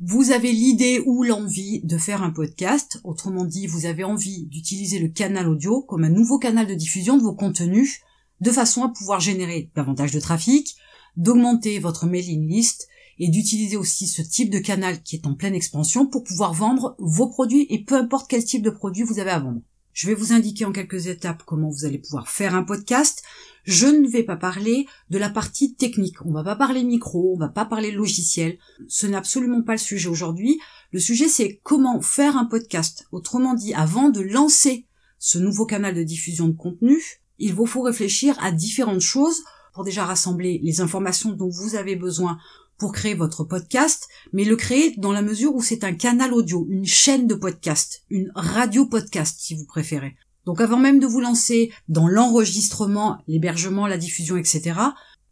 Vous avez l'idée ou l'envie de faire un podcast, autrement dit, vous avez envie d'utiliser le canal audio comme un nouveau canal de diffusion de vos contenus, de façon à pouvoir générer davantage de trafic, d'augmenter votre mailing list et d'utiliser aussi ce type de canal qui est en pleine expansion pour pouvoir vendre vos produits et peu importe quel type de produit vous avez à vendre. Je vais vous indiquer en quelques étapes comment vous allez pouvoir faire un podcast. Je ne vais pas parler de la partie technique. On va pas parler micro, on va pas parler logiciel. Ce n'est absolument pas le sujet aujourd'hui. Le sujet c'est comment faire un podcast. Autrement dit, avant de lancer ce nouveau canal de diffusion de contenu, il vous faut réfléchir à différentes choses pour déjà rassembler les informations dont vous avez besoin pour créer votre podcast, mais le créer dans la mesure où c'est un canal audio, une chaîne de podcast, une radio podcast si vous préférez. Donc avant même de vous lancer dans l'enregistrement, l'hébergement, la diffusion, etc.,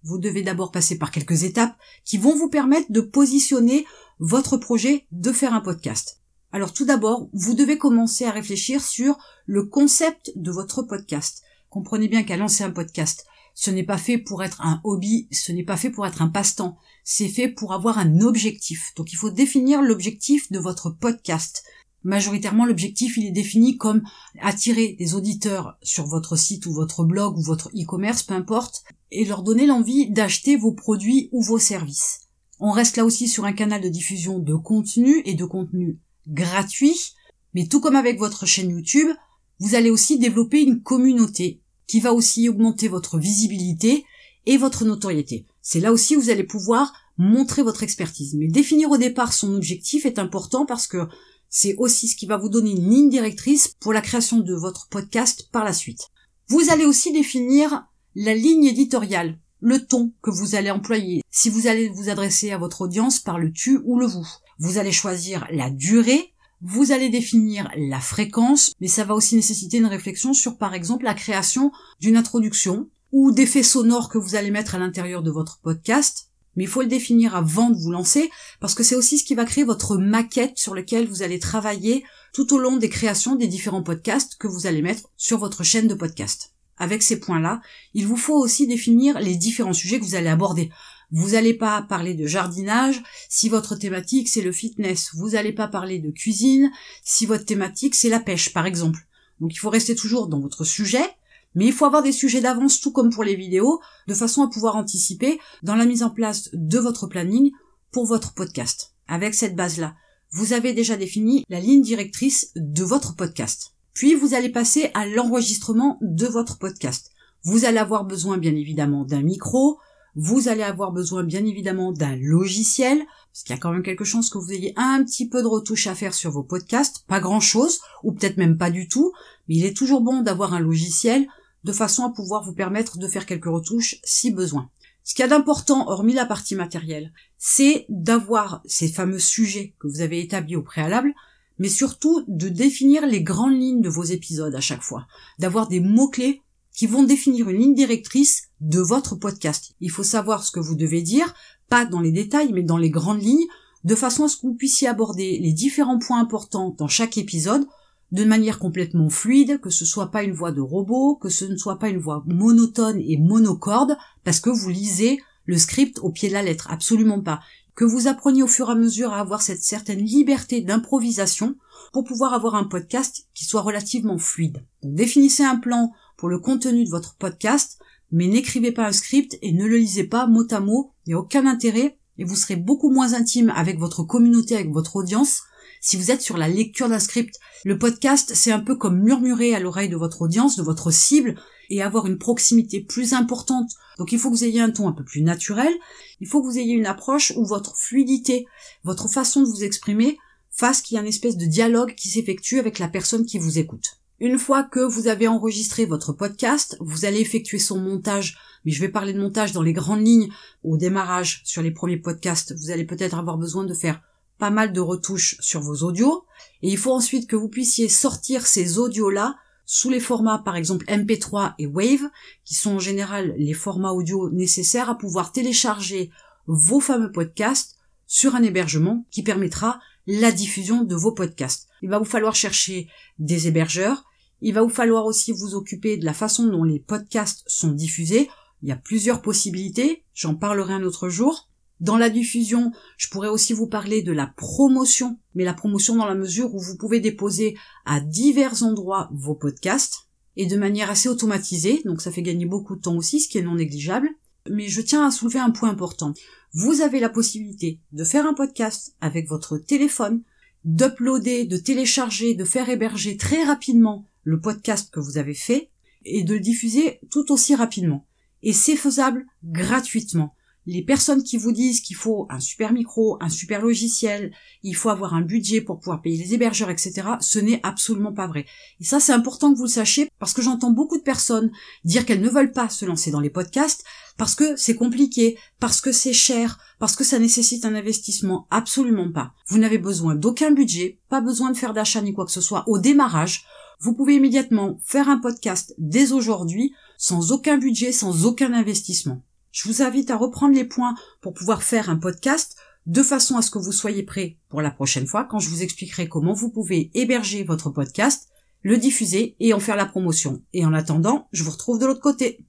vous devez d'abord passer par quelques étapes qui vont vous permettre de positionner votre projet de faire un podcast. Alors tout d'abord, vous devez commencer à réfléchir sur le concept de votre podcast. Comprenez bien qu'à lancer un podcast, ce n'est pas fait pour être un hobby, ce n'est pas fait pour être un passe-temps, c'est fait pour avoir un objectif. Donc il faut définir l'objectif de votre podcast. Majoritairement, l'objectif, il est défini comme attirer des auditeurs sur votre site ou votre blog ou votre e-commerce, peu importe, et leur donner l'envie d'acheter vos produits ou vos services. On reste là aussi sur un canal de diffusion de contenu et de contenu gratuit, mais tout comme avec votre chaîne YouTube, vous allez aussi développer une communauté qui va aussi augmenter votre visibilité et votre notoriété. C'est là aussi où vous allez pouvoir montrer votre expertise. Mais définir au départ son objectif est important parce que c'est aussi ce qui va vous donner une ligne directrice pour la création de votre podcast par la suite. Vous allez aussi définir la ligne éditoriale, le ton que vous allez employer, si vous allez vous adresser à votre audience par le tu ou le vous. Vous allez choisir la durée, vous allez définir la fréquence, mais ça va aussi nécessiter une réflexion sur par exemple la création d'une introduction ou d'effets sonores que vous allez mettre à l'intérieur de votre podcast. Mais il faut le définir avant de vous lancer parce que c'est aussi ce qui va créer votre maquette sur laquelle vous allez travailler tout au long des créations des différents podcasts que vous allez mettre sur votre chaîne de podcast. Avec ces points-là, il vous faut aussi définir les différents sujets que vous allez aborder. Vous n'allez pas parler de jardinage si votre thématique c'est le fitness. Vous n'allez pas parler de cuisine si votre thématique c'est la pêche, par exemple. Donc il faut rester toujours dans votre sujet, mais il faut avoir des sujets d'avance, tout comme pour les vidéos, de façon à pouvoir anticiper dans la mise en place de votre planning pour votre podcast. Avec cette base-là, vous avez déjà défini la ligne directrice de votre podcast. Puis vous allez passer à l'enregistrement de votre podcast. Vous allez avoir besoin bien évidemment d'un micro, vous allez avoir besoin bien évidemment d'un logiciel, parce qu'il y a quand même quelque chose que vous ayez un petit peu de retouche à faire sur vos podcasts, pas grand chose, ou peut-être même pas du tout, mais il est toujours bon d'avoir un logiciel de façon à pouvoir vous permettre de faire quelques retouches si besoin. Ce qu'il y a d'important, hormis la partie matérielle, c'est d'avoir ces fameux sujets que vous avez établis au préalable, mais surtout de définir les grandes lignes de vos épisodes à chaque fois, d'avoir des mots-clés qui vont définir une ligne directrice de votre podcast. Il faut savoir ce que vous devez dire, pas dans les détails, mais dans les grandes lignes, de façon à ce que vous puissiez aborder les différents points importants dans chaque épisode de manière complètement fluide, que ce soit pas une voix de robot, que ce ne soit pas une voix monotone et monocorde, parce que vous lisez le script au pied de la lettre, absolument pas. Que vous appreniez au fur et à mesure à avoir cette certaine liberté d'improvisation pour pouvoir avoir un podcast qui soit relativement fluide. Définissez un plan pour le contenu de votre podcast, mais n'écrivez pas un script et ne le lisez pas mot à mot, il n'y a aucun intérêt et vous serez beaucoup moins intime avec votre communauté, avec votre audience, si vous êtes sur la lecture d'un script. Le podcast, c'est un peu comme murmurer à l'oreille de votre audience, de votre cible, et avoir une proximité plus importante. Donc il faut que vous ayez un ton un peu plus naturel, il faut que vous ayez une approche où votre fluidité, votre façon de vous exprimer fasse qu'il y ait une espèce de dialogue qui s'effectue avec la personne qui vous écoute. Une fois que vous avez enregistré votre podcast, vous allez effectuer son montage, mais je vais parler de montage dans les grandes lignes. Au démarrage, sur les premiers podcasts, vous allez peut-être avoir besoin de faire pas mal de retouches sur vos audios, et il faut ensuite que vous puissiez sortir ces audios-là sous les formats par exemple MP3 et Wave, qui sont en général les formats audio nécessaires à pouvoir télécharger vos fameux podcasts sur un hébergement qui permettra la diffusion de vos podcasts. Il va vous falloir chercher des hébergeurs, il va vous falloir aussi vous occuper de la façon dont les podcasts sont diffusés. Il y a plusieurs possibilités, j'en parlerai un autre jour. Dans la diffusion, je pourrais aussi vous parler de la promotion, mais la promotion dans la mesure où vous pouvez déposer à divers endroits vos podcasts et de manière assez automatisée, donc ça fait gagner beaucoup de temps aussi, ce qui est non négligeable. Mais je tiens à soulever un point important. Vous avez la possibilité de faire un podcast avec votre téléphone, d'uploader, de télécharger, de faire héberger très rapidement le podcast que vous avez fait et de le diffuser tout aussi rapidement. Et c'est faisable gratuitement les personnes qui vous disent qu'il faut un super micro, un super logiciel, il faut avoir un budget pour pouvoir payer les hébergeurs, etc., ce n'est absolument pas vrai. Et ça, c'est important que vous le sachiez parce que j'entends beaucoup de personnes dire qu'elles ne veulent pas se lancer dans les podcasts parce que c'est compliqué, parce que c'est cher, parce que ça nécessite un investissement. Absolument pas. Vous n'avez besoin d'aucun budget, pas besoin de faire d'achat ni quoi que ce soit au démarrage. Vous pouvez immédiatement faire un podcast dès aujourd'hui sans aucun budget, sans aucun investissement. Je vous invite à reprendre les points pour pouvoir faire un podcast de façon à ce que vous soyez prêt pour la prochaine fois quand je vous expliquerai comment vous pouvez héberger votre podcast, le diffuser et en faire la promotion. Et en attendant, je vous retrouve de l'autre côté.